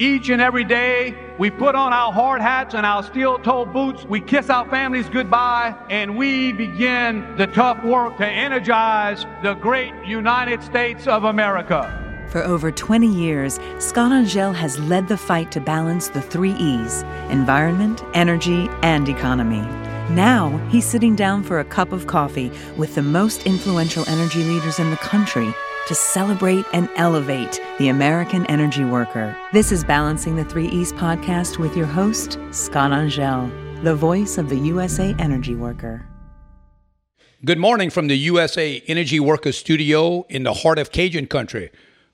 Each and every day, we put on our hard hats and our steel toe boots. We kiss our families goodbye and we begin the tough work to energize the great United States of America. For over 20 years, Scott Angelle has led the fight to balance the three E's environment, energy, and economy. Now he's sitting down for a cup of coffee with the most influential energy leaders in the country to celebrate and elevate the American energy worker. This is Balancing the Three E's podcast with your host, Scott Angelle, the voice of the USA Energy Worker. Good morning from the USA Energy Worker studio in the heart of Cajun country,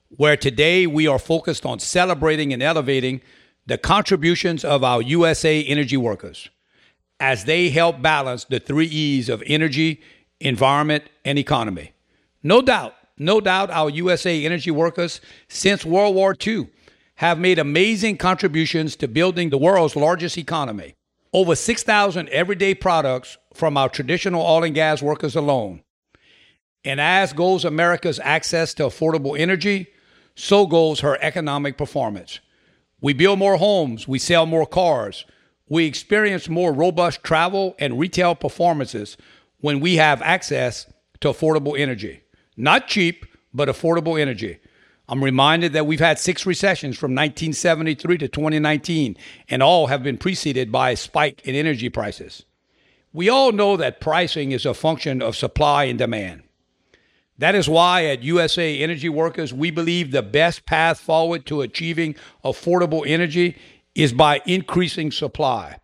where today we are focused on celebrating and elevating the contributions of our USA energy workers as they help balance the three E's of energy, environment, and economy. No doubt, no doubt our USA energy workers since World War II have made amazing contributions to building the world's largest economy. Over 6,000 everyday products from our traditional oil and gas workers alone. And as goes America's access to affordable energy, so goes her economic performance. We build more homes, we sell more cars, we experience more robust travel and retail performances when we have access to affordable energy. Not cheap, but affordable energy. I'm reminded that we've had six recessions from 1973 to 2019, and all have been preceded by a spike in energy prices. We all know that pricing is a function of supply and demand. That is why at USA Energy Workers, we believe the best path forward to achieving affordable energy is by increasing supply.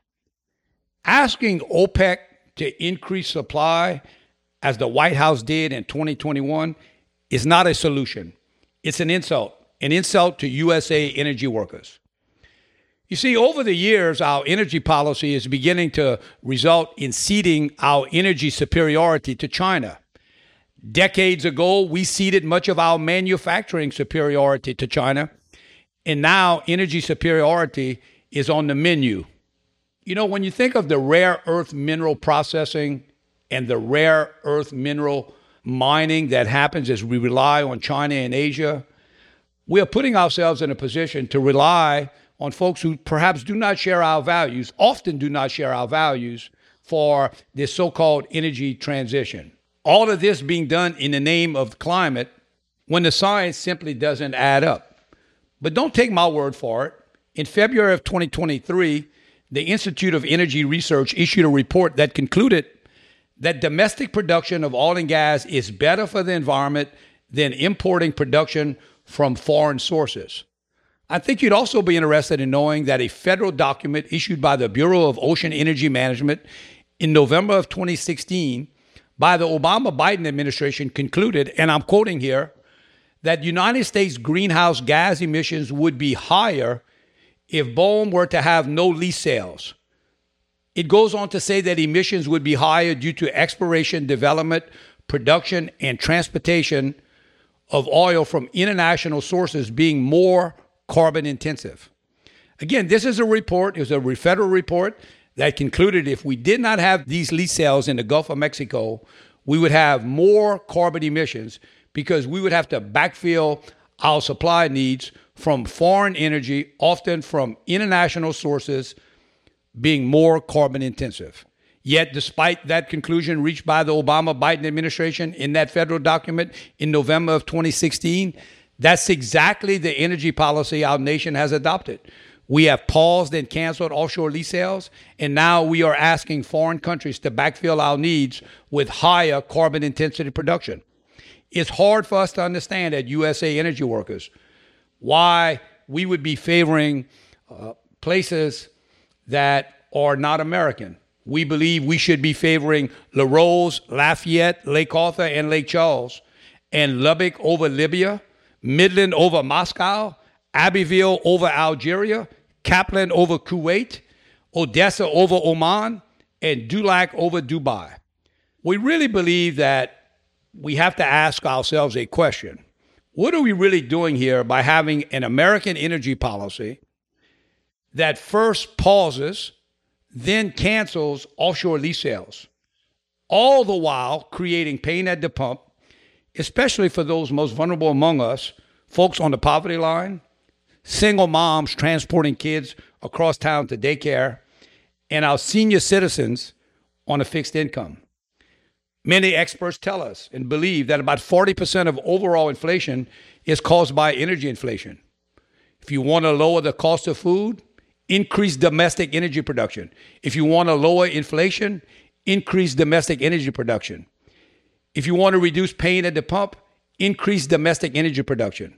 Asking OPEC to increase supply as the White House did in 2021, is not a solution. It's an insult, an insult to USA energy workers. You see, over the years, our energy policy is beginning to result in ceding our energy superiority to China. Decades ago, we ceded much of our manufacturing superiority to China, and now energy superiority is on the menu. You know, when you think of the rare earth mineral processing and the rare earth mineral mining that happens as we rely on China and Asia, we are putting ourselves in a position to rely on folks who perhaps do not share our values, often do not share our values for this so called energy transition. All of this being done in the name of climate when the science simply doesn't add up. But don't take my word for it. In February of 2023, the Institute of Energy Research issued a report that concluded that domestic production of oil and gas is better for the environment than importing production from foreign sources. I think you'd also be interested in knowing that a federal document issued by the Bureau of Ocean Energy Management in November of 2016 by the Obama Biden administration concluded, and I'm quoting here, that United States greenhouse gas emissions would be higher if BOEM were to have no lease sales. It goes on to say that emissions would be higher due to exploration, development, production, and transportation of oil from international sources being more carbon intensive. Again, this is a report, it was a federal report that concluded if we did not have these lease sales in the Gulf of Mexico, we would have more carbon emissions because we would have to backfill our supply needs from foreign energy, often from international sources being more carbon intensive. Yet, despite that conclusion reached by the Obama Biden administration in that federal document in November of 2016, that's exactly the energy policy our nation has adopted. We have paused and canceled offshore lease sales, and now we are asking foreign countries to backfill our needs with higher carbon intensity production. It's hard for us to understand at USA Energy Workers why we would be favoring uh, places that are not American. We believe we should be favoring Larose, Lafayette, Lake Arthur, and Lake Charles, and Lubbock over Libya, Midland over Moscow, Abbeville over Algeria, Kaplan over Kuwait, Odessa over Oman, and Dulac over Dubai. We really believe that we have to ask ourselves a question. What are we really doing here by having an American energy policy that first pauses, then cancels offshore lease sales, all the while creating pain at the pump, especially for those most vulnerable among us, folks on the poverty line, single moms transporting kids across town to daycare, and our senior citizens on a fixed income. Many experts tell us and believe that about 40% of overall inflation is caused by energy inflation. If you want to lower the cost of food, increase domestic energy production. If you want to lower inflation, increase domestic energy production. If you want to reduce pain at the pump, increase domestic energy production.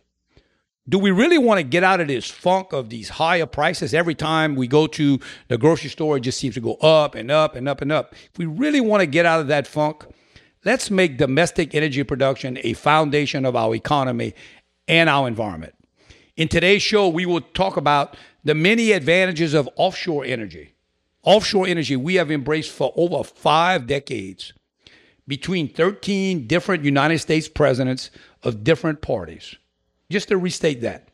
Do we really want to get out of this funk of these higher prices every time we go to the grocery store? It just seems to go up and up and up and up. If we really want to get out of that funk, let's make domestic energy production a foundation of our economy and our environment. In today's show, we will talk about the many advantages of offshore energy. Offshore energy we have embraced for over five decades between 13 different United States presidents of different parties. Just to restate that,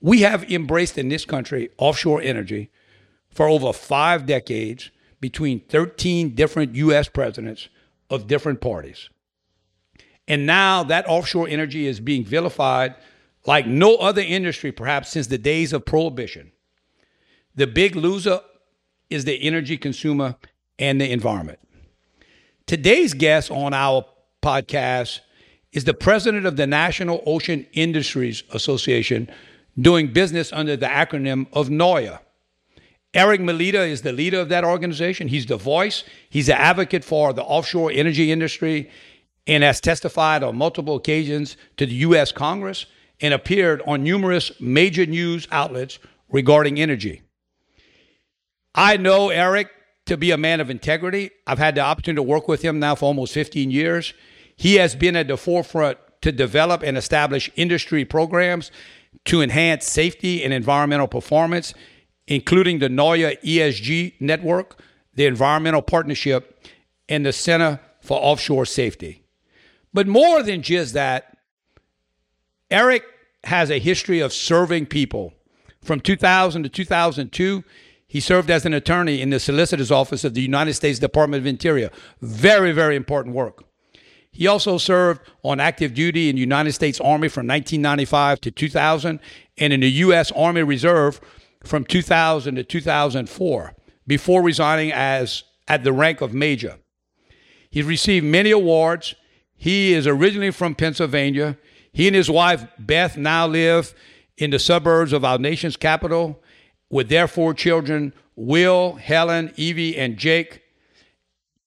we have embraced in this country offshore energy for over five decades between 13 different U.S. presidents of different parties. And now that offshore energy is being vilified like no other industry, perhaps since the days of prohibition. The big loser is the energy consumer and the environment. Today's guest on our podcast is the president of the National Ocean Industries Association, doing business under the acronym of NOIA. Erik Milito is the leader of that organization. He's the voice, he's an advocate for the offshore energy industry, and has testified on multiple occasions to the U.S. Congress and appeared on numerous major news outlets regarding energy. I know Erik to be a man of integrity. I've had the opportunity to work with him now for almost 15 years. He has been at the forefront to develop and establish industry programs to enhance safety and environmental performance, including the NOIA ESG network, the Environmental Partnership, and the Center for Offshore Safety. But more than just that, Erik has a history of serving people. From 2000 to 2002, he served as an attorney in the Solicitor's Office of the United States Department of Interior. Very, very important work. He also served on active duty in the United States Army from 1995 to 2000 and in the U.S. Army Reserve from 2000 to 2004 before resigning as at the rank of major. He's received many awards. He is originally from Pennsylvania. He and his wife, Beth, now live in the suburbs of our nation's capital with their four children Will, Helen, Evie, and Jake.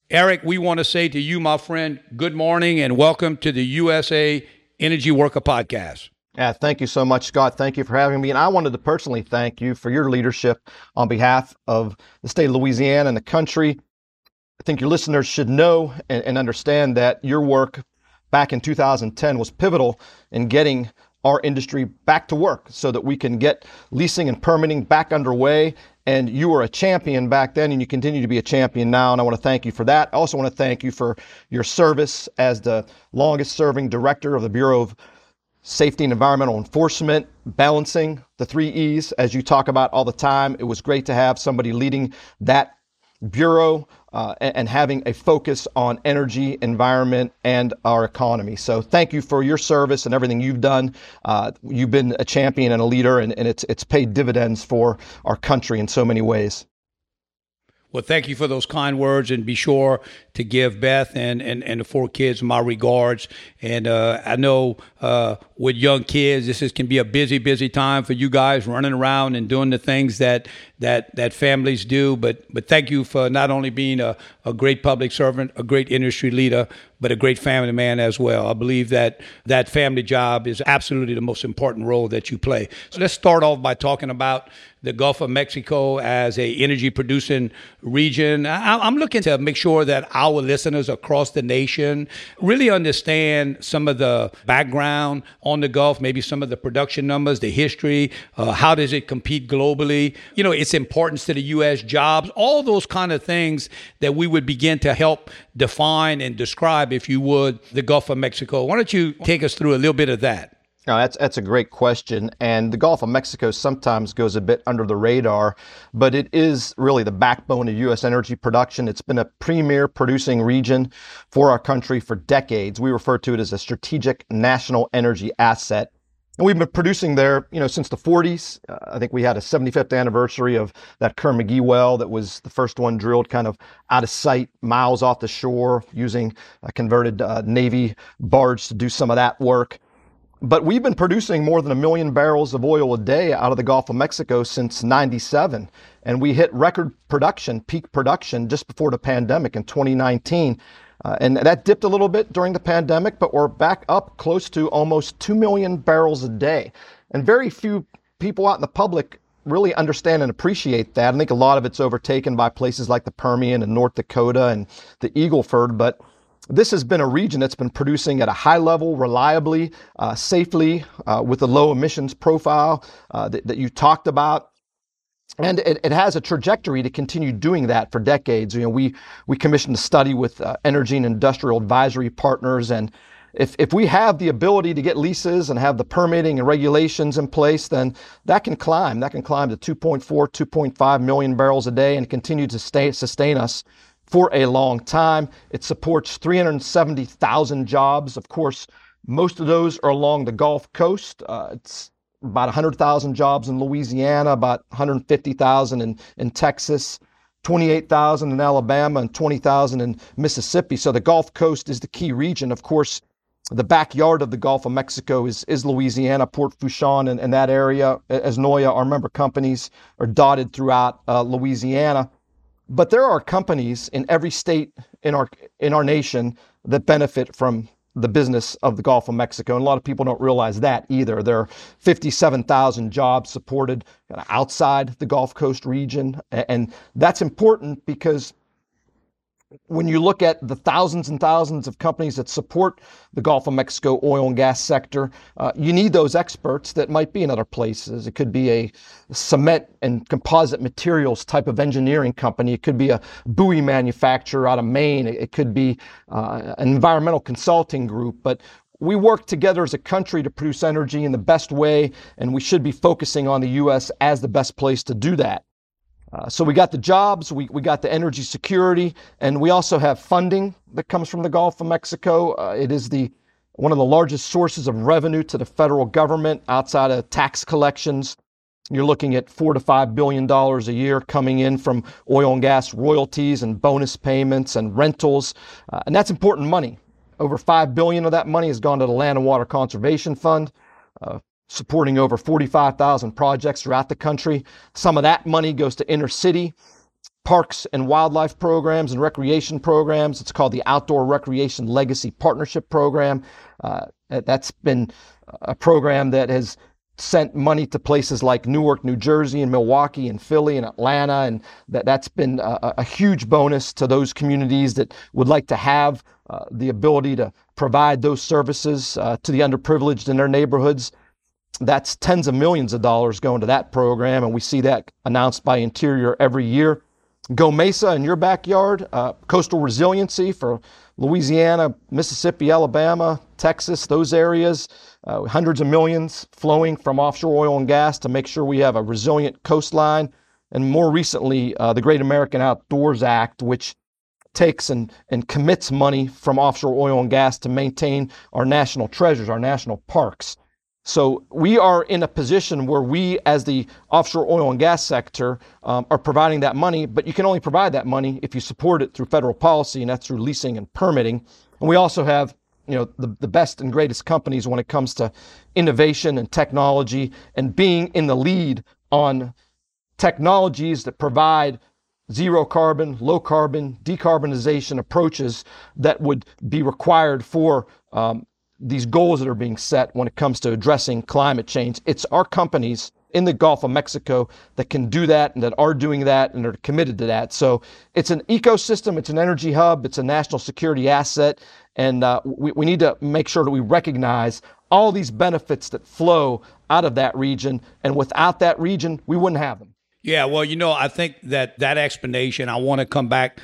Erik, we want to say to you, my friend, good morning and welcome to the USA Energy Worker Podcast. Yeah, thank you so much, Scott. Thank you for having me. And I wanted to personally thank you for your leadership on behalf of the state of Louisiana and the country. I think your listeners should know and, and understand that your work back in 2010 was pivotal in getting our industry back to work so that we can get leasing and permitting back underway. And you were a champion back then, and you continue to be a champion now. And I want to thank you for that. I also want to thank you for your service as the longest serving director of the Bureau of Safety and Environmental Enforcement, balancing the three E's as you talk about all the time. It was great to have somebody leading that bureau uh, and, and, having a focus on energy, environment, and our economy. So thank you for your service and everything you've done. Uh, you've been a champion and a leader, and, and it's it's paid dividends for our country in so many ways. Well, thank you for those kind words, and be sure to give Beth and, and, and the four kids my regards. And uh, I know uh, with young kids, this is, can be a busy, busy time for you guys running around and doing the things that that that families do. But but thank you for not only being a, a great public servant, a great industry leader, but a great family man as well. I believe that that family job is absolutely the most important role that you play. So let's start off by talking about the Gulf of Mexico as a energy producing region. I, am looking to make sure that our listeners across the nation really understand some of the background on the Gulf, maybe some of the production numbers, the history, uh, how does it compete globally, you know, its importance to the U.S. jobs, all those kind of things that we would begin to help define and describe, if you would, the Gulf of Mexico. Why don't you take us through a little bit of that? No, that's that's a great question, and the Gulf of Mexico sometimes goes a bit under the radar, but it is really the backbone of U.S. energy production. It's been a premier producing region for our country for decades. We refer to it as a strategic national energy asset. And we've been producing there, you know, since the 40s. Uh, I think we had a 75th anniversary of that Kerr-McGee well that was the first one drilled kind of out of sight, miles off the shore, using a converted uh, Navy barge to do some of that work. But we've been producing more than a million barrels of oil a day out of the Gulf of Mexico since 97. And we hit record production, peak production, just before the pandemic in 2019. Uh, and that dipped a little bit during the pandemic, but we're back up close to almost 2 million barrels a day. And very few people out in the public really understand and appreciate that. I think a lot of it's overtaken by places like the Permian and North Dakota and the Eagleford, but this has been a region that's been producing at a high level, reliably, uh, safely, uh, with a low emissions profile uh, that, that you talked about and it, it, has a trajectory to continue doing that for decades. You know, we we commissioned a study with uh, energy and industrial advisory partners, and if if we have the ability to get leases and have the permitting and regulations in place, then that can climb. That can climb to 2.4, 2.5 million barrels a day, and continue to stay, sustain us for a long time. It supports 370,000 jobs. Of course, most of those are along the Gulf Coast. Uh, it's about 100,000 jobs in Louisiana, about 150,000 in, in Texas, 28,000 in Alabama, and 20,000 in Mississippi. So the Gulf Coast is the key region. Of course, the backyard of the Gulf of Mexico is, is Louisiana, Port Fourchon, and, and that area, as NOIA, our member companies, are dotted throughout uh, Louisiana. But there are companies in every state in our in our nation that benefit from the business of the Gulf of Mexico. And a lot of people don't realize that either. There are 57,000 jobs supported outside the Gulf Coast region. And that's important because when you look at the thousands and thousands of companies that support the Gulf of Mexico oil and gas sector, uh, you need those experts that might be in other places. It could be a cement and composite materials type of engineering company. It could be a buoy manufacturer out of Maine. It could be uh, an environmental consulting group. But we work together as a country to produce energy in the best way, and we should be focusing on the U.S. as the best place to do that. Uh, so we got the jobs, we, we got the energy security, and we also have funding that comes from the Gulf of Mexico. Uh, it is the one of the largest sources of revenue to the federal government outside of tax collections. You're looking at four to five billion dollars a year coming in from oil and gas royalties and bonus payments and rentals, uh, and that's important money. Over five billion of that money has gone to the Land and Water Conservation Fund. Uh, supporting over 45,000 projects throughout the country. Some of that money goes to inner city parks and wildlife programs and recreation programs. It's called the Outdoor Recreation Legacy Partnership Program. Uh, that's been a program that has sent money to places like Newark, New Jersey, and Milwaukee, and Philly, and Atlanta, and that that's been a, a huge bonus to those communities that would like to have uh, the ability to provide those services uh, to the underprivileged in their neighborhoods that's tens of millions of dollars going to that program, and we see that announced by Interior every year. GOMESA in your backyard, uh, coastal resiliency for Louisiana, Mississippi, Alabama, Texas, those areas, uh, hundreds of millions flowing from offshore oil and gas to make sure we have a resilient coastline. And more recently, uh, the Great American Outdoors Act, which takes and, and commits money from offshore oil and gas to maintain our national treasures, our national parks. So we are in a position where we, as the offshore oil and gas sector, um, are providing that money, but you can only provide that money if you support it through federal policy, and that's through leasing and permitting. And we also have, you know, the, the best and greatest companies when it comes to innovation and technology and being in the lead on technologies that provide zero carbon, low carbon, decarbonization approaches that would be required for um, these goals that are being set when it comes to addressing climate change. It's our companies in the Gulf of Mexico that can do that and that are doing that and are committed to that. So it's an ecosystem, it's an energy hub, it's a national security asset, and uh, we, we need to make sure that we recognize all these benefits that flow out of that region. And without that region, we wouldn't have them. Yeah, well, you know, I think that that explanation, I want to come back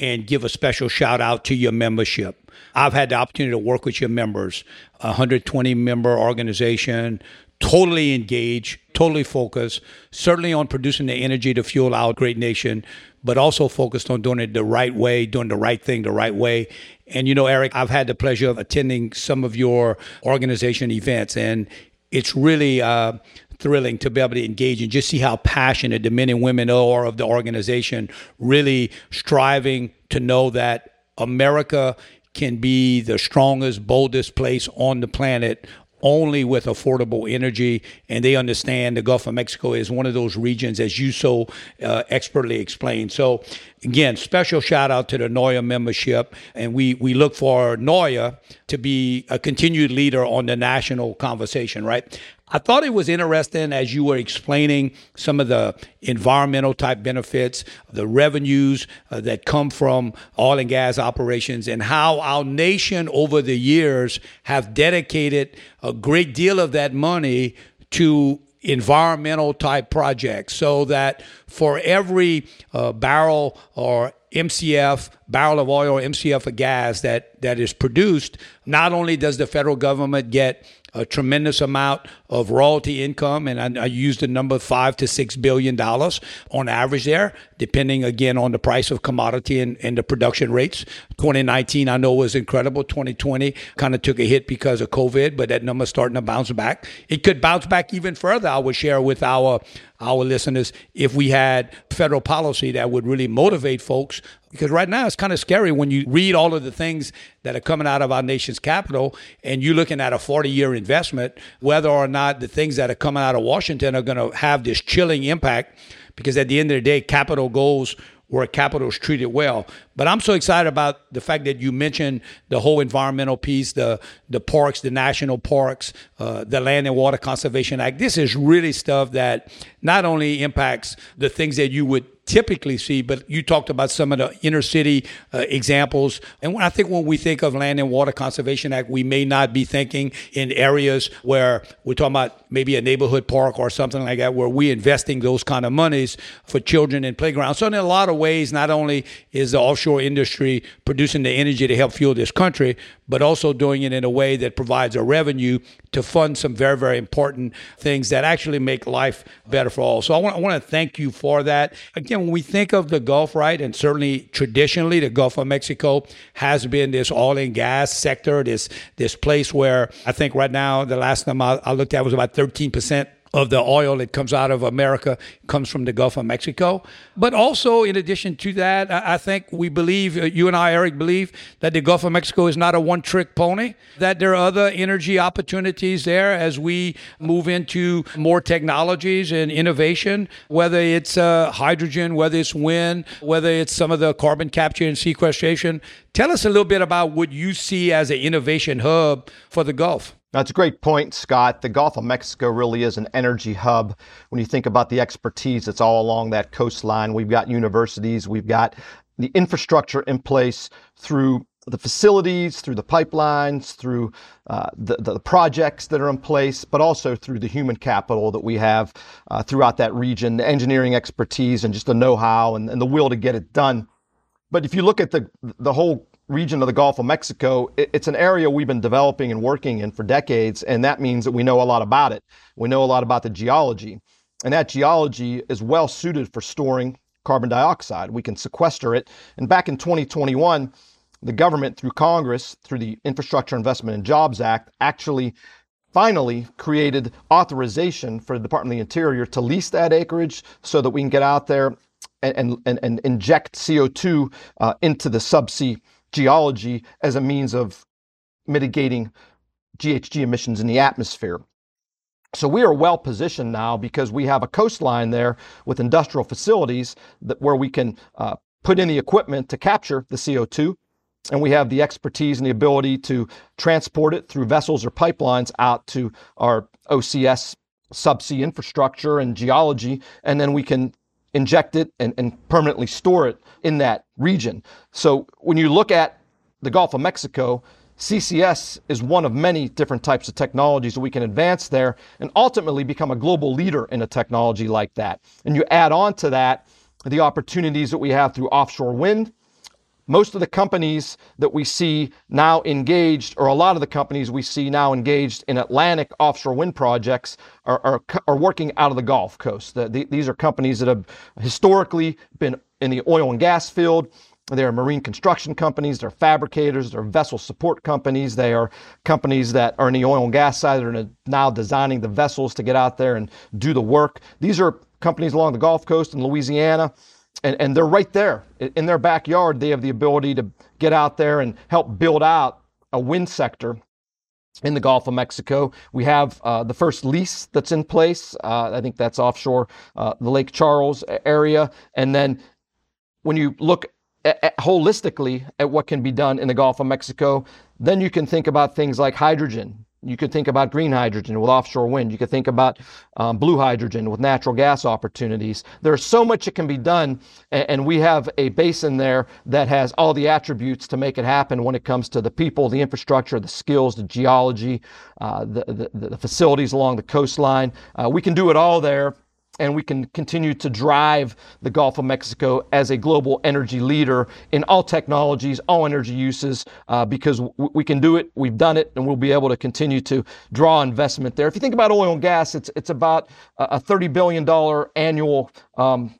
and give a special shout out to your membership. I've had the opportunity to work with your members, 120 member organization, totally engaged, totally focused, certainly on producing the energy to fuel our great nation, but also focused on doing it the right way, doing the right thing the right way. And you know, Erik, I've had the pleasure of attending some of your organization events and it's really uh, thrilling to be able to engage and just see how passionate the men and women are of the organization, really striving to know that America can be the strongest, boldest place on the planet only with affordable energy. And they understand the Gulf of Mexico is one of those regions, as you so uh, expertly explained. So, again, special shout out to the NOIA membership. And we, we look for NOIA to be a continued leader on the national conversation, right? I thought it was interesting as you were explaining some of the environmental type benefits, the revenues uh, that come from oil and gas operations, and how our nation over the years have dedicated a great deal of that money to environmental type projects so that for every uh, barrel or MCF, barrel of oil or MCF of gas that, that is produced, not only does the federal government get a tremendous amount of royalty income, and I, I used the number five to six billion dollars on average there, depending again on the price of commodity and, and the production rates. 2019, I know was incredible. 2020 kind of took a hit because of COVID, but that number's starting to bounce back. It could bounce back even further. I would share with our our listeners if we had federal policy that would really motivate folks because right now it's kind of scary when you read all of the things that are coming out of our nation's capital and you're looking at a 40 year investment whether or not the things that are coming out of washington are going to have this chilling impact because at the end of the day capital goes where capital is treated well. But I'm so excited about the fact that you mentioned the whole environmental piece, the the parks, the national parks, uh, the Land and Water Conservation Act. This is really stuff that not only impacts the things that you would typically see, but you talked about some of the inner city uh, examples. And I think when we think of Land and Water Conservation Act, we may not be thinking in areas where we're talking about maybe a neighborhood park or something like that, where we're investing those kind of monies for children and playgrounds. So in a lot of ways, not only is the offshore industry producing the energy to help fuel this country, but also doing it in a way that provides a revenue to fund some very, very important things that actually make life better for all. So I want, I want to thank you for that. Again, when we think of the Gulf, right, and certainly traditionally the Gulf of Mexico has been this oil and gas sector, this this place where I think right now the last time I, I looked at was about 13 percent of the oil that comes out of America comes from the Gulf of Mexico. But also, in addition to that, I think we believe, uh, you and I, Erik, believe that the Gulf of Mexico is not a one trick pony, that there are other energy opportunities there as we move into more technologies and innovation, whether it's uh, hydrogen, whether it's wind, whether it's some of the carbon capture and sequestration. Tell us a little bit about what you see as an innovation hub for the Gulf. That's a great point, Scott. The Gulf of Mexico really is an energy hub. When you think about the expertise that's all along that coastline, we've got universities, we've got the infrastructure in place through the facilities, through the pipelines, through uh, the, the projects that are in place, but also through the human capital that we have uh, throughout that region, the engineering expertise and just the know-how and, and the will to get it done. But if you look at the the whole region of the Gulf of Mexico, it's an area we've been developing and working in for decades, and that means that we know a lot about it. We know a lot about the geology, and that geology is well suited for storing carbon dioxide. We can sequester it. And back in 2021, the government, through Congress, through the Infrastructure Investment and Jobs Act, actually finally created authorization for the Department of the Interior to lease that acreage so that we can get out there and, and, and inject CO2 uh, into the subsea geology as a means of mitigating GHG emissions in the atmosphere. So we are well positioned now because we have a coastline there with industrial facilities that where we can uh, put in the equipment to capture the CO2, and we have the expertise and the ability to transport it through vessels or pipelines out to our OCS subsea infrastructure and geology, and then we can inject it and, and permanently store it in that region. So when you look at the Gulf of Mexico, CCS is one of many different types of technologies that we can advance there and ultimately become a global leader in a technology like that. And you add on to that the opportunities that we have through offshore wind, most of the companies that we see now engaged, or a lot of the companies we see now engaged in Atlantic offshore wind projects, are, are, are working out of the Gulf Coast. The, the, these are companies that have historically been in the oil and gas field. They are marine construction companies, they're fabricators, they're vessel support companies, they are companies that are in the oil and gas side that are now designing the vessels to get out there and do the work. These are companies along the Gulf Coast in Louisiana, and, and they're right there in their backyard. They have the ability to get out there and help build out a wind sector in the Gulf of Mexico. We have uh, the first lease that's in place. Uh, I think that's offshore uh, the Lake Charles area. And then when you look at, at holistically at what can be done in the Gulf of Mexico, then you can think about things like hydrogen. You could think about green hydrogen with offshore wind. You could think about um, blue hydrogen with natural gas opportunities. There's so much that can be done, and, we have a basin there that has all the attributes to make it happen when it comes to the people, the infrastructure, the skills, the geology, uh, the, the, the, facilities along the coastline. Uh, we can do it all there and we can continue to drive the Gulf of Mexico as a global energy leader in all technologies, all energy uses, uh, because w- we can do it, we've done it, and we'll be able to continue to draw investment there. If you think about oil and gas, it's, it's about a $30 billion annual um,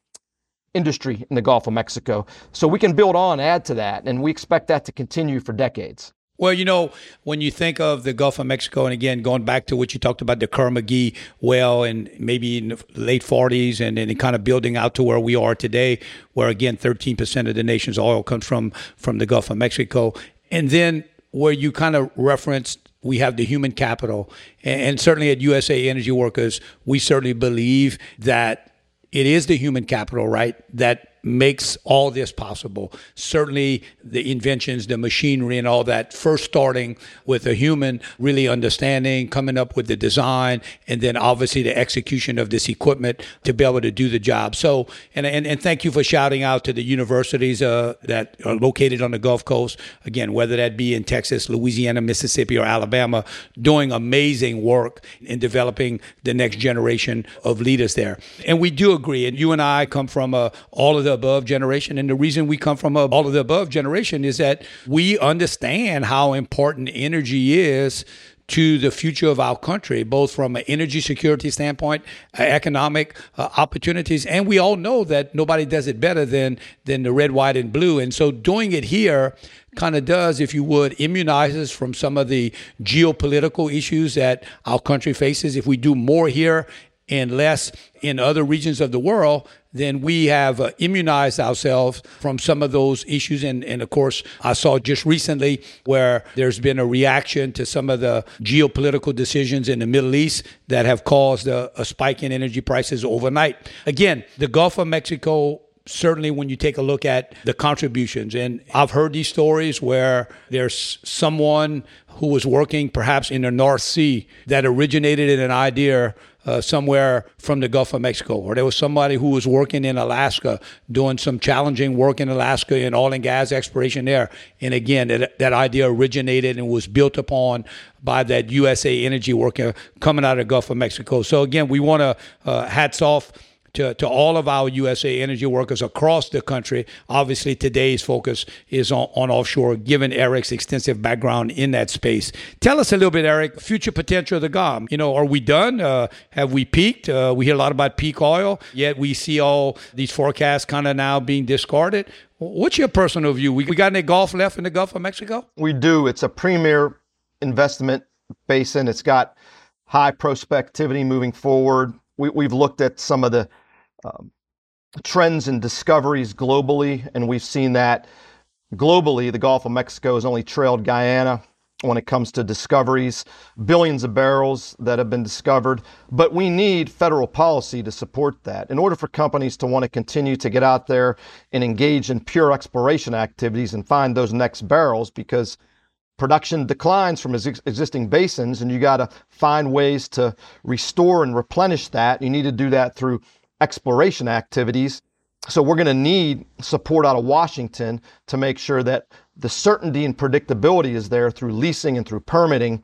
industry in the Gulf of Mexico. So we can build on, add to that, and we expect that to continue for decades. Well, you know, when you think of the Gulf of Mexico, and again, going back to what you talked about, the Kerr-McGee well, and maybe in the late 40s, and then kind of building out to where we are today, where again, 13% of the nation's oil comes from from the Gulf of Mexico, and then where you kind of referenced we have the human capital, and certainly at USA Energy Workers, we certainly believe that it is the human capital, right, that makes all this possible. Certainly, the inventions, the machinery, and all that, first starting with a human really understanding, coming up with the design, and then obviously the execution of this equipment to be able to do the job. So, and, and, and thank you for shouting out to the universities uh, that are located on the Gulf Coast. Again, whether that be in Texas, Louisiana, Mississippi, or Alabama, doing amazing work in developing the next generation of leaders there. And we do agree, and you and I come from uh, all of the above generation. And the reason we come from all of the above generation is that we understand how important energy is to the future of our country, both from an energy security standpoint, economic uh, opportunities, and we all know that nobody does it better than than the red, white, and blue. And so, doing it here kind of does, if you would, immunizes from some of the geopolitical issues that our country faces. If we do more here and less in other regions of the world, then we have uh, immunized ourselves from some of those issues. And, and of course, I saw just recently where there's been a reaction to some of the geopolitical decisions in the Middle East that have caused a, a spike in energy prices overnight. Again, the Gulf of Mexico certainly when you take a look at the contributions. And I've heard these stories where there's someone who was working perhaps in the North Sea that originated in an idea uh, somewhere from the Gulf of Mexico, or there was somebody who was working in Alaska doing some challenging work in Alaska in oil and gas exploration there. And again, that, that idea originated and was built upon by that USA Energy worker coming out of the Gulf of Mexico. So again, we want to uh, hats off to, to all of our USA energy workers across the country. Obviously, today's focus is on, on offshore, given Erik's extensive background in that space. Tell us a little bit, Erik, future potential of the GOM. You know, are we done? Uh, have we peaked? Uh, we hear a lot about peak oil, yet we see all these forecasts kind of now being discarded. What's your personal view? We, we got any Gulf left in the Gulf of Mexico? We do. It's a premier investment basin. It's got high prospectivity moving forward we, have looked at some of the um, trends and discoveries globally, and we've seen that globally, the Gulf of Mexico has only trailed Guyana when it comes to discoveries, billions of barrels that have been discovered. But we need federal policy to support that. In order for companies to want to continue to get out there and engage in pure exploration activities and find those next barrels, because production declines from ex- existing basins and you got to find ways to restore and replenish that. You need to do that through exploration activities. So we're going to need support out of Washington to make sure that the certainty and predictability is there through leasing and through permitting.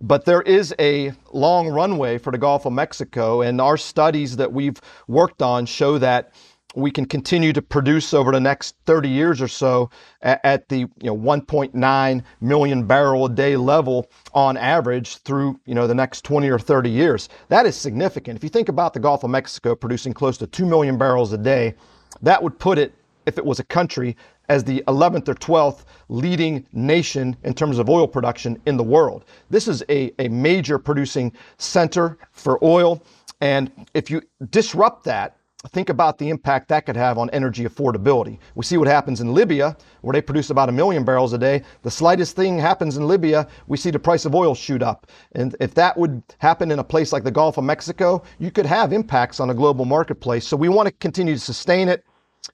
But there is a long runway for the Gulf of Mexico, and our studies that we've worked on show that we can continue to produce over the next 30 years or so at, at, the you know 1.9 million barrel a day level on average through you know the next 20 or 30 years. That is significant. If you think about the Gulf of Mexico producing close to 2 million barrels a day, that would put it if it was a country as the 11th or 12th leading nation in terms of oil production in the world. This is a, a major producing center for oil. And if you disrupt that, think about the impact that could have on energy affordability. We see what happens in Libya, where they produce about a million barrels a day. The slightest thing happens in Libya, we see the price of oil shoot up. And if that would happen in a place like the Gulf of Mexico, you could have impacts on a global marketplace. So we want to continue to sustain it.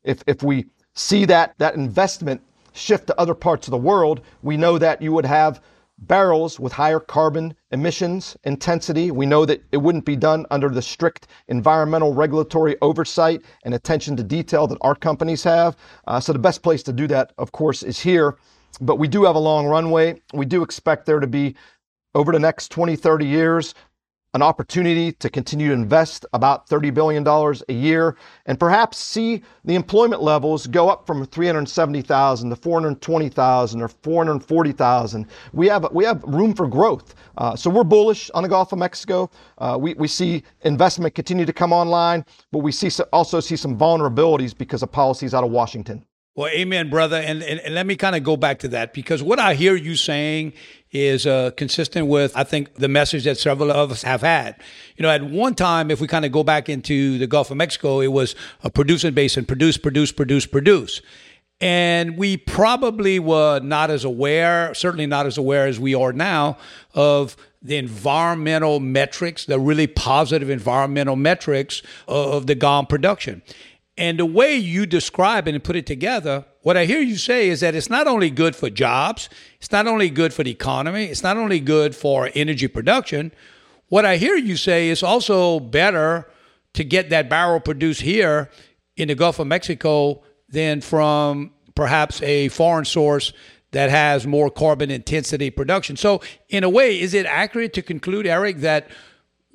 If, if we see that, that investment shift to other parts of the world, we know that you would have barrels with higher carbon emissions intensity. We know that it wouldn't be done under the strict environmental regulatory oversight and attention to detail that our companies have. Uh, so the best place to do that, of course, is here. But we do have a long runway. We do expect there to be, over the next 20, 30 years, an opportunity to continue to invest about $30 billion a year and perhaps see the employment levels go up from 370,000 to 420,000 or 440,000. We have, we have room for growth. Uh, so we're bullish on the Gulf of Mexico. Uh, we, we see investment continue to come online, but we see also see some vulnerabilities because of policies out of Washington. Well, amen, brother. And, and, and let me kind of go back to that because what I hear you saying is uh, consistent with, I think, the message that several of us have had. You know, at one time, if we kind of go back into the Gulf of Mexico, it was a producing basin, produce, produce, produce, produce. And we probably were not as aware, certainly not as aware as we are now, of the environmental metrics, the really positive environmental metrics of the GOM production. And the way you describe it and put it together, what I hear you say is that it's not only good for jobs, it's not only good for the economy, it's not only good for energy production. What I hear you say is also better to get that barrel produced here in the Gulf of Mexico than from perhaps a foreign source that has more carbon intensity production. So, in a way, is it accurate to conclude, Erik, that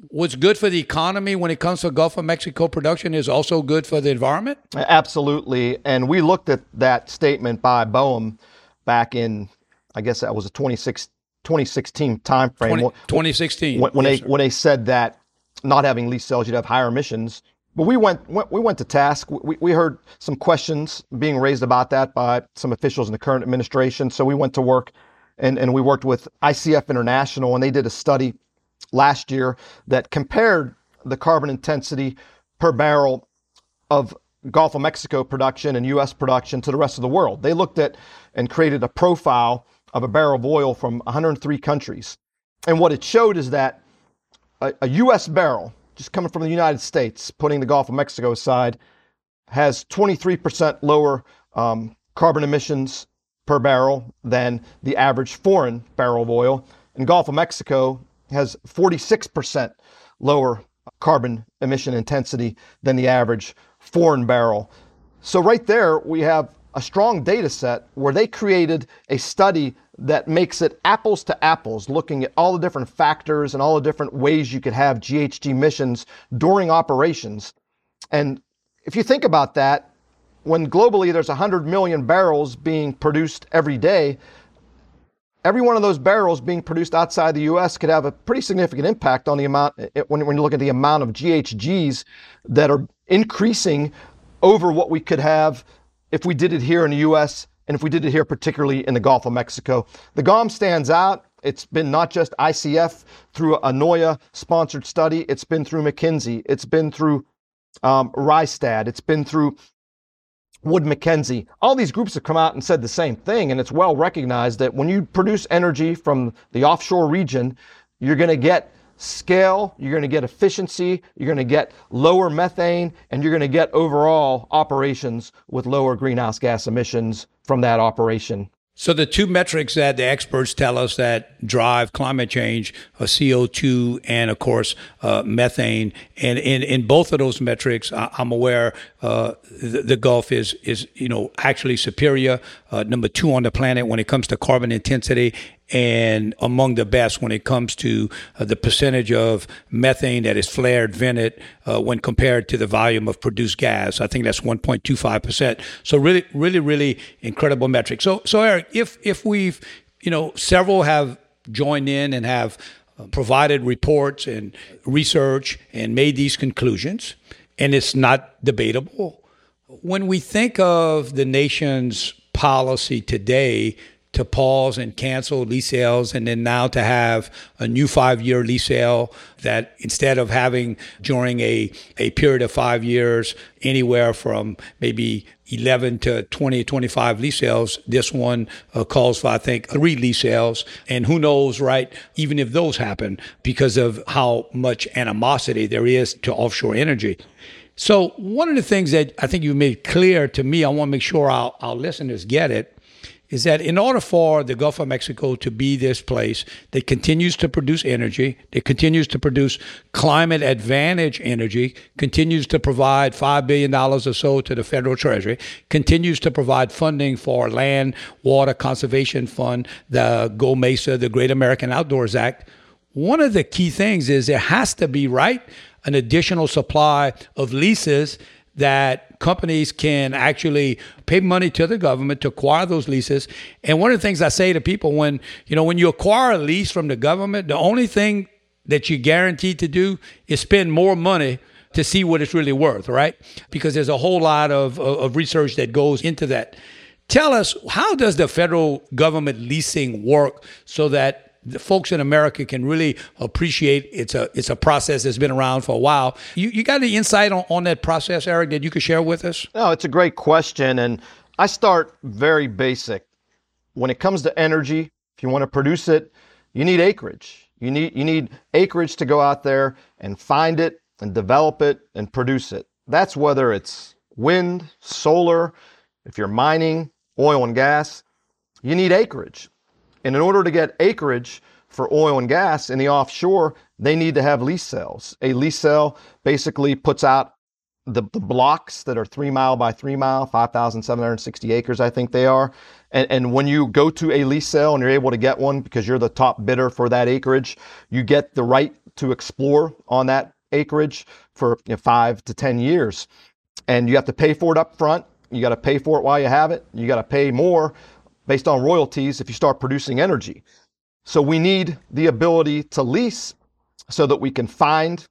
what's good for the economy when it comes to Gulf of Mexico production is also good for the environment? Absolutely. And we looked at that statement by BOEM back in, I guess that was a 26, 2016 timeframe. 20, 2016. When, when yes, they, when they said that not having lease sales, you'd have higher emissions. But we went, we went to task. We, we heard some questions being raised about that by some officials in the current administration. So we went to work and, and we worked with ICF International and they did a study last year that compared the carbon intensity per barrel of Gulf of Mexico production and U.S. production to the rest of the world. They looked at and created a profile of a barrel of oil from 103 countries. And what it showed is that a, a U.S. barrel, just coming from the United States, putting the Gulf of Mexico aside, has 23% lower um, carbon emissions per barrel than the average foreign barrel of oil. In Gulf of Mexico, has 46% lower carbon emission intensity than the average foreign barrel. So, right there, we have a strong data set where they created a study that makes it apples to apples, looking at all the different factors and all the different ways you could have GHG emissions during operations. And if you think about that, when globally there's 100 million barrels being produced every day, every one of those barrels being produced outside the U.S. could have a pretty significant impact on the amount when, when you look at the amount of GHGs that are increasing over what we could have if we did it here in the U.S. and if we did it here, particularly in the Gulf of Mexico. The GOM stands out. It's been not just ICF through a NOIA sponsored study. It's been through McKinsey. It's been through um, Rystad. It's been through Wood Mackenzie, all these groups have come out and said the same thing. And it's well recognized that when you produce energy from the offshore region, you're going to get scale, you're going to get efficiency, you're going to get lower methane, and you're going to get overall operations with lower greenhouse gas emissions from that operation. So the two metrics that the experts tell us that drive climate change are CO2 and, of course, uh, methane. And in, in both of those metrics, I'm aware uh, the, the, Gulf is is you know actually superior, uh, number two on the planet when it comes to carbon intensity, and among the best when it comes to uh, the percentage of methane that is flared vented uh, when compared to the volume of produced gas. I think that's 1.25 percent. So really, really, really incredible metric. So, so Erik, if if we've you know several have joined in and have uh, provided reports and research and made these conclusions, and it's not debatable. When we think of the nation's policy today to pause and cancel lease sales, and then now to have a new five year lease sale that instead of having during a, a period of five years, anywhere from maybe 11 to 20, 25 lease sales. This one uh, calls for, I think, three lease sales. And who knows, right? Even if those happen because of how much animosity there is to offshore energy. So, one of the things that I think you made clear to me, I want to make sure our, our listeners get it, is that in order for the Gulf of Mexico to be this place that continues to produce energy, that continues to produce climate advantage energy, continues to provide $5 billion or so to the federal treasury, continues to provide funding for land, water conservation fund, the GOMESA, the Great American Outdoors Act, one of the key things is there has to be, right, an additional supply of leases that companies can actually pay money to the government to acquire those leases. And one of the things I say to people when, you know, when you acquire a lease from the government, the only thing that you're guaranteed to do is spend more money to see what it's really worth, right? Because there's a whole lot of, of research that goes into that. Tell us, how does the federal government leasing work so that the folks in America can really appreciate it's a it's a process that's been around for a while. You you got any insight on, on that process, Erik, that you could share with us? No, it's a great question. And I start very basic. When it comes to energy, if you want to produce it, you need acreage. You need you need acreage to go out there and find it and develop it and produce it. That's whether it's wind, solar, if you're mining, oil and gas, you need acreage. And in order to get acreage for oil and gas in the offshore, they need to have lease sales. A lease sale basically puts out the, the blocks that are three mile by three mile, 5,760 acres, I think they are. And, and when you go to a lease sale and you're able to get one because you're the top bidder for that acreage, you get the right to explore on that acreage for you know, five to 10 years. And you have to pay for it up front. You got to pay for it while you have it. You got to pay more based on royalties if you start producing energy. So we need the ability to lease so that we can find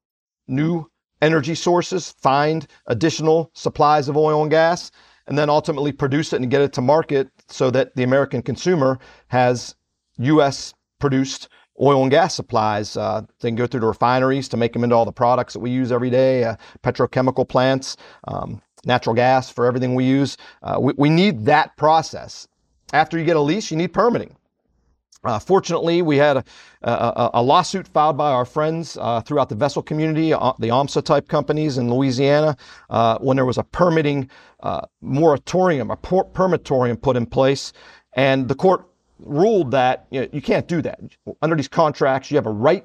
new energy sources, find additional supplies of oil and gas, and then ultimately produce it and get it to market so that the American consumer has U.S. produced oil and gas supplies. Uh, they can go through the refineries to make them into all the products that we use every day, uh, petrochemical plants, um, natural gas for everything we use. Uh, we, we need that process. After you get a lease, you need permitting. Uh, fortunately, we had a, a, a, lawsuit filed by our friends uh, throughout the vessel community, uh, the OMSA type companies in Louisiana, uh, when there was a permitting uh, moratorium, a per- permitorium put in place. And the court ruled that you, know, you can't do that. Under these contracts, you have a right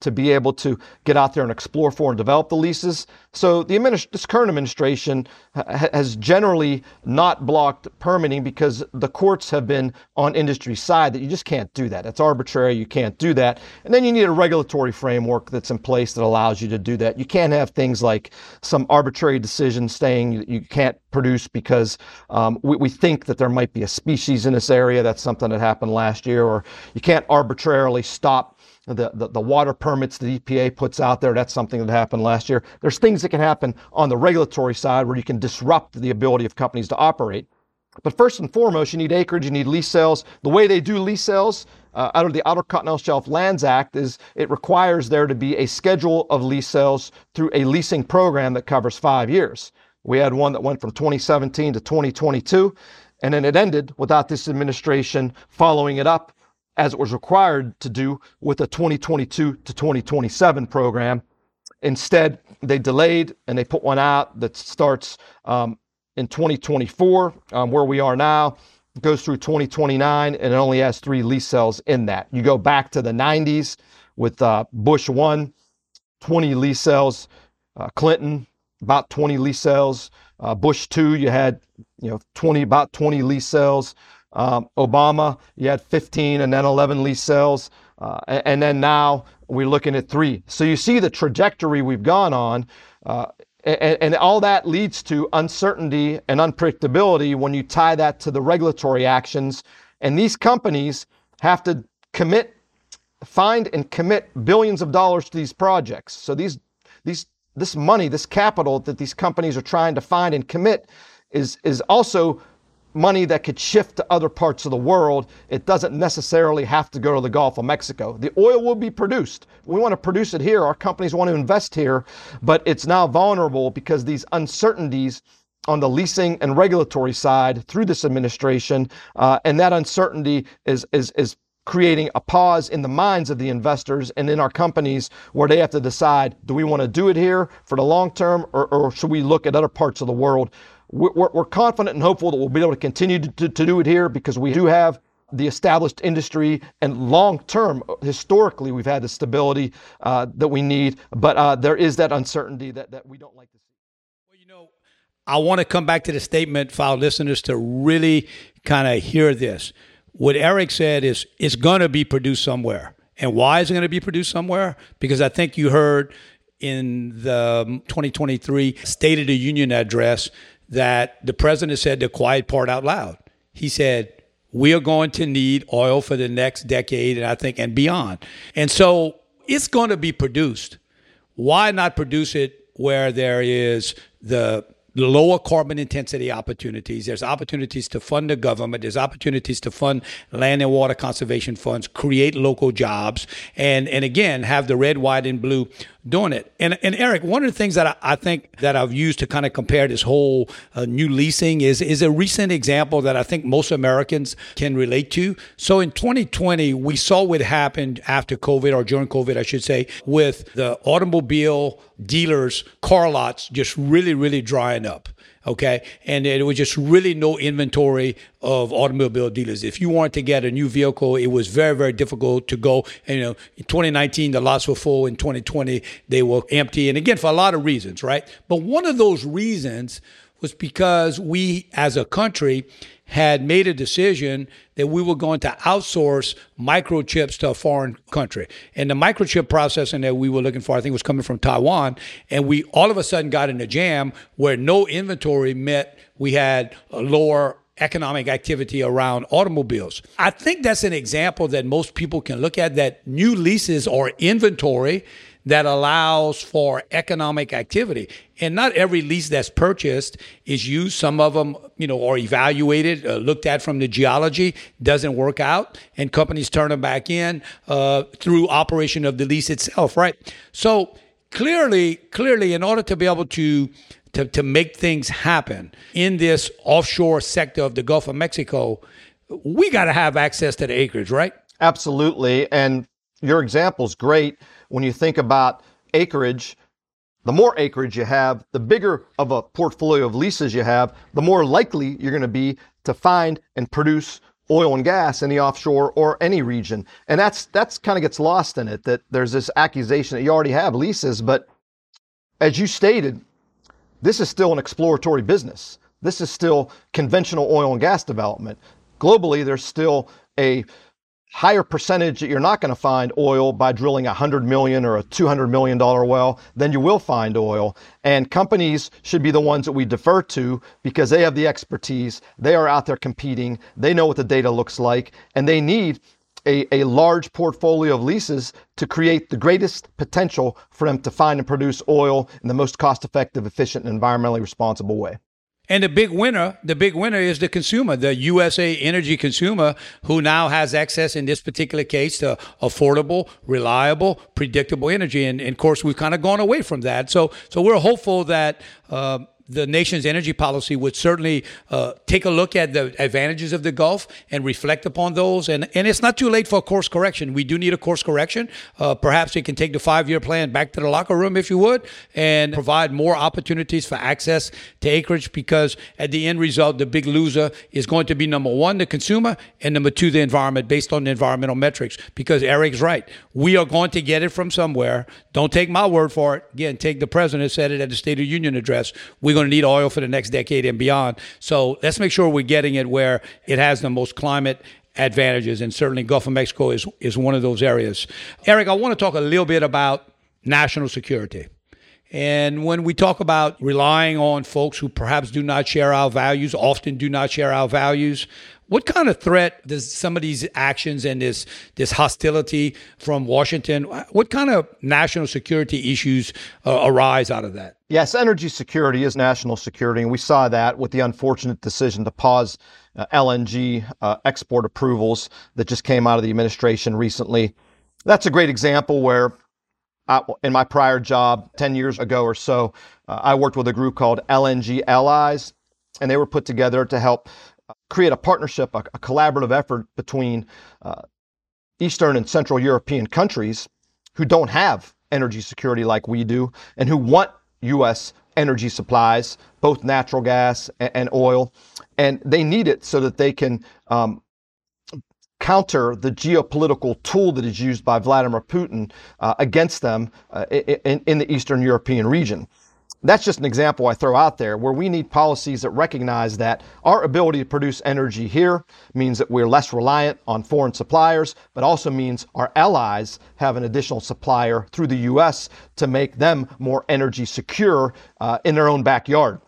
to be able to get out there and explore for and develop the leases. So the administ- this current administration ha- has generally not blocked permitting because the courts have been on industry side that you just can't do that. It's arbitrary. You can't do that. And then you need a regulatory framework that's in place that allows you to do that. You can't have things like some arbitrary decision saying you, you can't produce because um, we, we think that there might be a species in this area. That's something that happened last year. Or you can't arbitrarily stop the, the, the, water permits the EPA puts out there. That's something that happened last year. There's things that can happen on the regulatory side where you can disrupt the ability of companies to operate. But first and foremost, you need acreage, you need lease sales. The way they do lease sales uh, out of the Outer Continental Shelf Lands Act is it requires there to be a schedule of lease sales through a leasing program that covers five years. We had one that went from 2017 to 2022, and then it ended without this administration following it up as it was required to do with the 2022 to 2027 program. Instead, they delayed and they put one out that starts um, in 2024, um, where we are now, goes through 2029, and it only has three lease sales in that. You go back to the 90s with uh, Bush 1, 20 lease sales, uh, Clinton, about 20 lease sales. Uh, Bush 2, you had you know 20 about 20 lease sales. Um, Obama, you had 15 and then 11 lease sales. Uh, and, then now we're looking at three. So you see the trajectory we've gone on. Uh, and, and, all that leads to uncertainty and unpredictability when you tie that to the regulatory actions. And these companies have to commit, find and commit billions of dollars to these projects. So these, these this money, this capital that these companies are trying to find and commit is, is also money that could shift to other parts of the world. It doesn't necessarily have to go to the Gulf of Mexico. The oil will be produced. We want to produce it here. Our companies want to invest here, but it's now vulnerable because these uncertainties on the leasing and regulatory side through this administration, uh, and that uncertainty is is is creating a pause in the minds of the investors and in our companies where they have to decide do we want to do it here for the long term or, or should we look at other parts of the world we're, we're confident and hopeful that we'll be able to continue to, to, to do it here because we do have the established industry and long term, historically, we've had the stability uh, that we need, but uh, there is that uncertainty that, that we don't like to see. Well, you know, I want to come back to the statement for our listeners to really kind of hear this. What Erik said is it's going to be produced somewhere. And why is it going to be produced somewhere? Because I think you heard in the 2023 State of the Union address that the president said the quiet part out loud. He said, we are going to need oil for the next decade and I think and beyond. And so it's going to be produced. Why not produce it where there is the lower carbon intensity opportunities. There's opportunities to fund the government. There's opportunities to fund land and water conservation funds, create local jobs, and and again have the red, white, and blue doing it. And and Erik, one of the things that I, I think that I've used to kind of compare this whole uh, new leasing is is a recent example that I think most Americans can relate to. So in 2020, we saw what happened after COVID or during COVID, I should say, with the automobile dealers, car lots just really, really drying up. Okay. And there was just really no inventory of automobile dealers. If you wanted to get a new vehicle, it was very, very difficult to go. And, you know, in 2019, the lots were full. In 2020, they were empty. And again, for a lot of reasons, right? But one of those reasons was because we as a country had made a decision that we were going to outsource microchips to a foreign country. And the microchip processing that we were looking for, I think, was coming from Taiwan. And we all of a sudden got in a jam where no inventory meant we had a lower economic activity around automobiles. I think that's an example that most people can look at that new leases or inventory that allows for economic activity. And not every lease that's purchased is used. Some of them, you know, are evaluated, uh, looked at from the geology, doesn't work out, and companies turn them back in uh, through operation of the lease itself, right? So clearly, clearly, in order to be able to to, to make things happen in this offshore sector of the Gulf of Mexico, we got to have access to the acreage, right? Absolutely. And your example is great when you think about acreage, the more acreage you have, the bigger of a portfolio of leases you have, the more likely you're going to be to find and produce oil and gas in the offshore or any region. And that's that's kind of gets lost in it that there's this accusation that you already have leases, but as you stated, this is still an exploratory business. This is still conventional oil and gas development. Globally, there's still a higher percentage that you're not going to find oil by drilling a 100 million or a 200 million dollar well than you will find oil. And companies should be the ones that we defer to because they have the expertise they are out there competing they know what the data looks like and they need a, a large portfolio of leases to create the greatest potential for them to find and produce oil in the most cost effective efficient and environmentally responsible way and the big winner, the big winner is the consumer, the USA energy consumer, who now has access in this particular case to affordable, reliable, predictable energy. And, and of course, we've kind of gone away from that. So, so we're hopeful that. Uh, the nation's energy policy would certainly uh, take a look at the advantages of the Gulf and reflect upon those. And, and it's not too late for a course correction. We do need a course correction. Uh, perhaps it can take the five year plan back to the locker room, if you would, and provide more opportunities for access to acreage because at the end result, the big loser is going to be number one, the consumer, and number two, the environment based on the environmental metrics. Because Erik's right. We are going to get it from somewhere. Don't take my word for it. Again, take the president said it at the State of Union address. We're going to need oil for the next decade and beyond. So let's make sure we're getting it where it has the most climate advantages, and certainly Gulf of Mexico is is one of those areas. Erik, I want to talk a little bit about national security. And when we talk about relying on folks who perhaps do not share our values, often do not share our values, what kind of threat does some of these actions and this this hostility from Washington? What kind of national security issues uh, arise out of that? Yes, energy security is national security, and we saw that with the unfortunate decision to pause uh, LNG uh, export approvals that just came out of the administration recently. That's a great example where I, in my prior job 10 years ago or so, uh, I worked with a group called LNG Allies, and they were put together to help uh, create a partnership, a, a collaborative effort between uh, Eastern and Central European countries who don't have energy security like we do and who want U.S. energy supplies, both natural gas and, and oil. And they need it so that they can um, counter the geopolitical tool that is used by Vladimir Putin uh, against them uh, in, in the Eastern European region. That's just an example I throw out there where we need policies that recognize that our ability to produce energy here means that we're less reliant on foreign suppliers, but also means our allies have an additional supplier through the U.S. to make them more energy secure uh, in their own backyard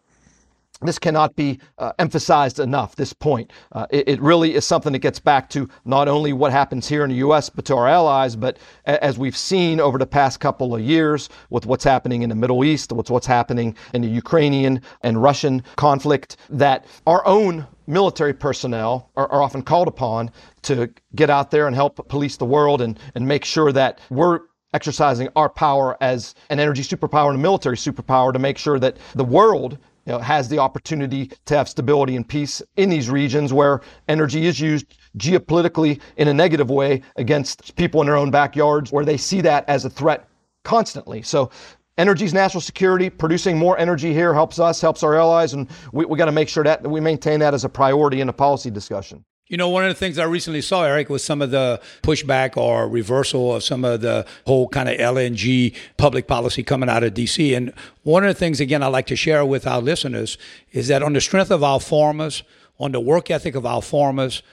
this cannot be uh, emphasized enough, this point. Uh, it, it, really is something that gets back to not only what happens here in the U.S., but to our allies, but a- as we've seen over the past couple of years with what's happening in the Middle East, with what's happening in the Ukrainian and Russian conflict, that our own military personnel are, are often called upon to get out there and help police the world and, and make sure that we're exercising our power as an energy superpower and a military superpower to make sure that the world you know, has the opportunity to have stability and peace in these regions where energy is used geopolitically in a negative way against people in their own backyards, where they see that as a threat constantly. So energy is national security. Producing more energy here helps us, helps our allies, and we, we got to make sure that we maintain that as a priority in a policy discussion. You know, one of the things I recently saw, Erik, was some of the pushback or reversal of some of the whole kind of LNG public policy coming out of D.C. And one of the things, again, I like to share with our listeners is that on the strength of our farmers, on the work ethic of our farmers,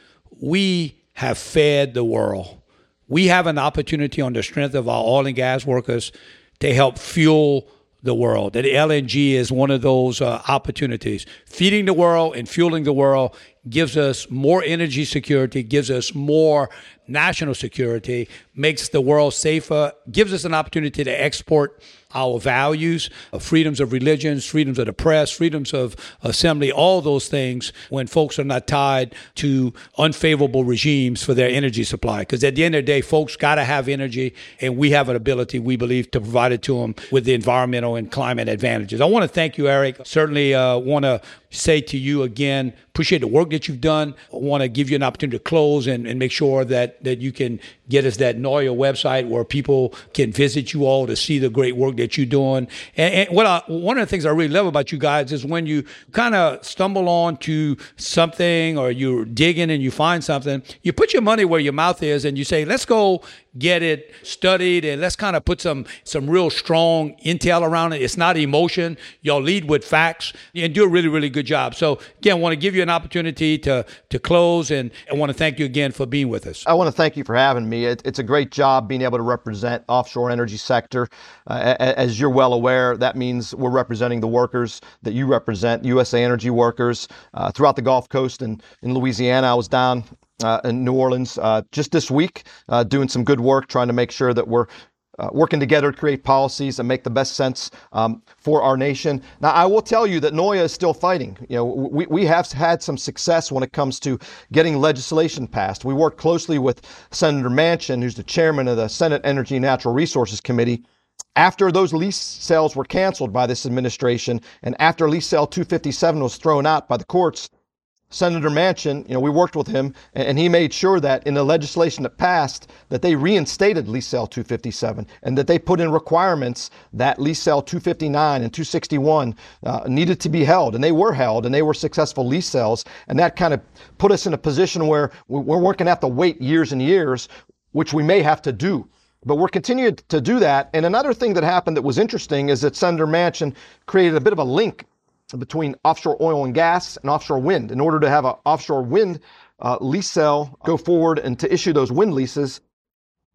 we have fed the world. We have an opportunity on the strength of our oil and gas workers to help fuel the world. That LNG is one of those uh, opportunities. Feeding the world and fueling the world gives us more energy security, gives us more national security, makes the world safer, gives us an opportunity to export our values, uh, freedoms of religions, freedoms of the press, freedoms of assembly, all those things when folks are not tied to unfavorable regimes for their energy supply. Because at the end of the day, folks got to have energy, and we have an ability, we believe, to provide it to them with the environmental and climate advantages. I want to thank you, Erik. Certainly uh, want to say to you again, appreciate the work that you've done. I want to give you an opportunity to close and, and make sure that, that you can get us that NOIA website where people can visit you all to see the great work that you're doing. And, and what I, one of the things I really love about you guys is when you kind of stumble on to something or you're digging and you find something, you put your money where your mouth is and you say, let's go get it studied and let's kind of put some some real strong intel around it. It's not emotion. Y'all lead with facts and do a really really good job. So again, I want to give you an opportunity to to close and I want to thank you again for being with us. I want to thank you for having me. It, it's a great job being able to represent offshore energy sector. Uh, as you're well aware, that means we're representing the workers that you represent, USA Energy workers uh, throughout the Gulf Coast and in Louisiana. I was down in New Orleans uh, just this week, uh, doing some good work, trying to make sure that we're uh, working together to create policies and make the best sense um, for our nation. Now, I will tell you that NOIA is still fighting. You know, we, we have had some success when it comes to getting legislation passed. We work closely with Senator Manchin, who's the chairman of the Senate Energy and Natural Resources Committee. After those lease sales were canceled by this administration, and after lease sale 257 was thrown out by the courts, Senator Manchin, you know, we worked with him, and he made sure that in the legislation that passed, that they reinstated lease sale 257, and that they put in requirements that lease sale 259 and 261 uh, needed to be held, and they were held, and they were successful lease sales, and that kind of put us in a position where we weren't going to have to wait years and years, which we may have to do but we're continuing to do that. And another thing that happened that was interesting is that Senator Manchin created a bit of a link between offshore oil and gas and offshore wind. In order to have an offshore wind uh, lease sale go forward and to issue those wind leases,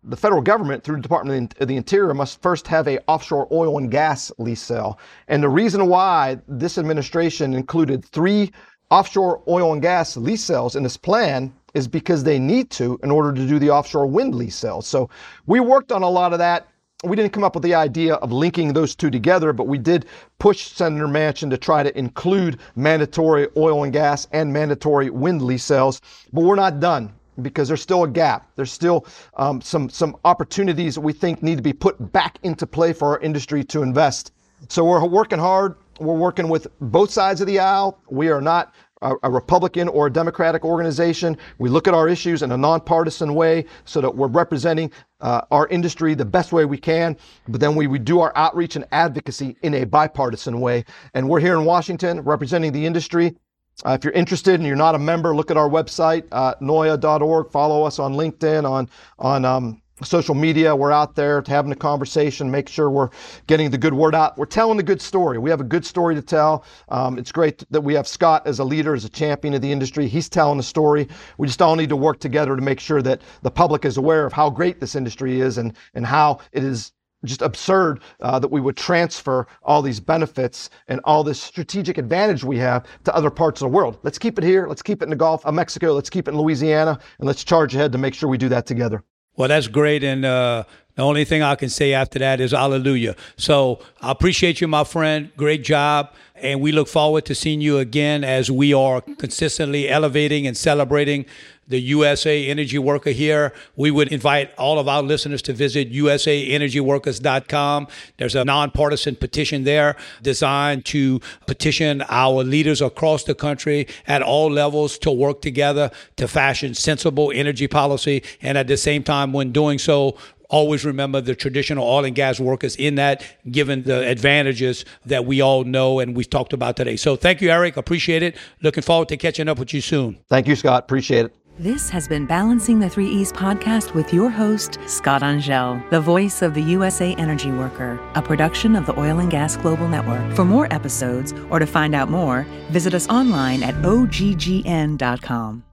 the federal government, through the Department of the Interior, must first have a offshore oil and gas lease sale. And the reason why this administration included three offshore oil and gas lease sales in this plan is because they need to in order to do the offshore wind lease sales. So we worked on a lot of that. We didn't come up with the idea of linking those two together, but we did push Senator Manchin to try to include mandatory oil and gas and mandatory wind lease sales. But we're not done because there's still a gap. There's still um, some some opportunities that we think need to be put back into play for our industry to invest. So we're working hard. We're working with both sides of the aisle. We are not a, a Republican or a Democratic organization. We look at our issues in a nonpartisan way so that we're representing uh, our industry the best way we can. But then we, we do our outreach and advocacy in a bipartisan way. And we're here in Washington representing the industry. Uh, if you're interested and you're not a member, look at our website, uh, noia.org. Follow us on LinkedIn, on on um, social media. We're out there having a conversation, make sure we're getting the good word out. We're telling the good story. We have a good story to tell. Um, it's great that we have Scott as a leader, as a champion of the industry. He's telling the story. We just all need to work together to make sure that the public is aware of how great this industry is and, and how it is just absurd uh, that we would transfer all these benefits and all this strategic advantage we have to other parts of the world. Let's keep it here. Let's keep it in the Gulf of Mexico. Let's keep it in Louisiana, and let's charge ahead to make sure we do that together. Well, that's great. And uh, the only thing I can say after that is hallelujah. So I appreciate you, my friend. Great job. And we look forward to seeing you again as we are consistently elevating and celebrating the USA Energy Worker here. We would invite all of our listeners to visit usaenergyworkers.com. There's a nonpartisan petition there designed to petition our leaders across the country at all levels to work together to fashion sensible energy policy. And at the same time, when doing so, always remember the traditional oil and gas workers in that, given the advantages that we all know and we've talked about today. So thank you, Erik. Appreciate it. Looking forward to catching up with you soon. Thank you, Scott. Appreciate it. This has been Balancing the Three E's podcast with your host, Scott Angelle, the voice of the USA Energy Worker, a production of the Oil and Gas Global Network. For more episodes or to find out more, visit us online at oggn.com.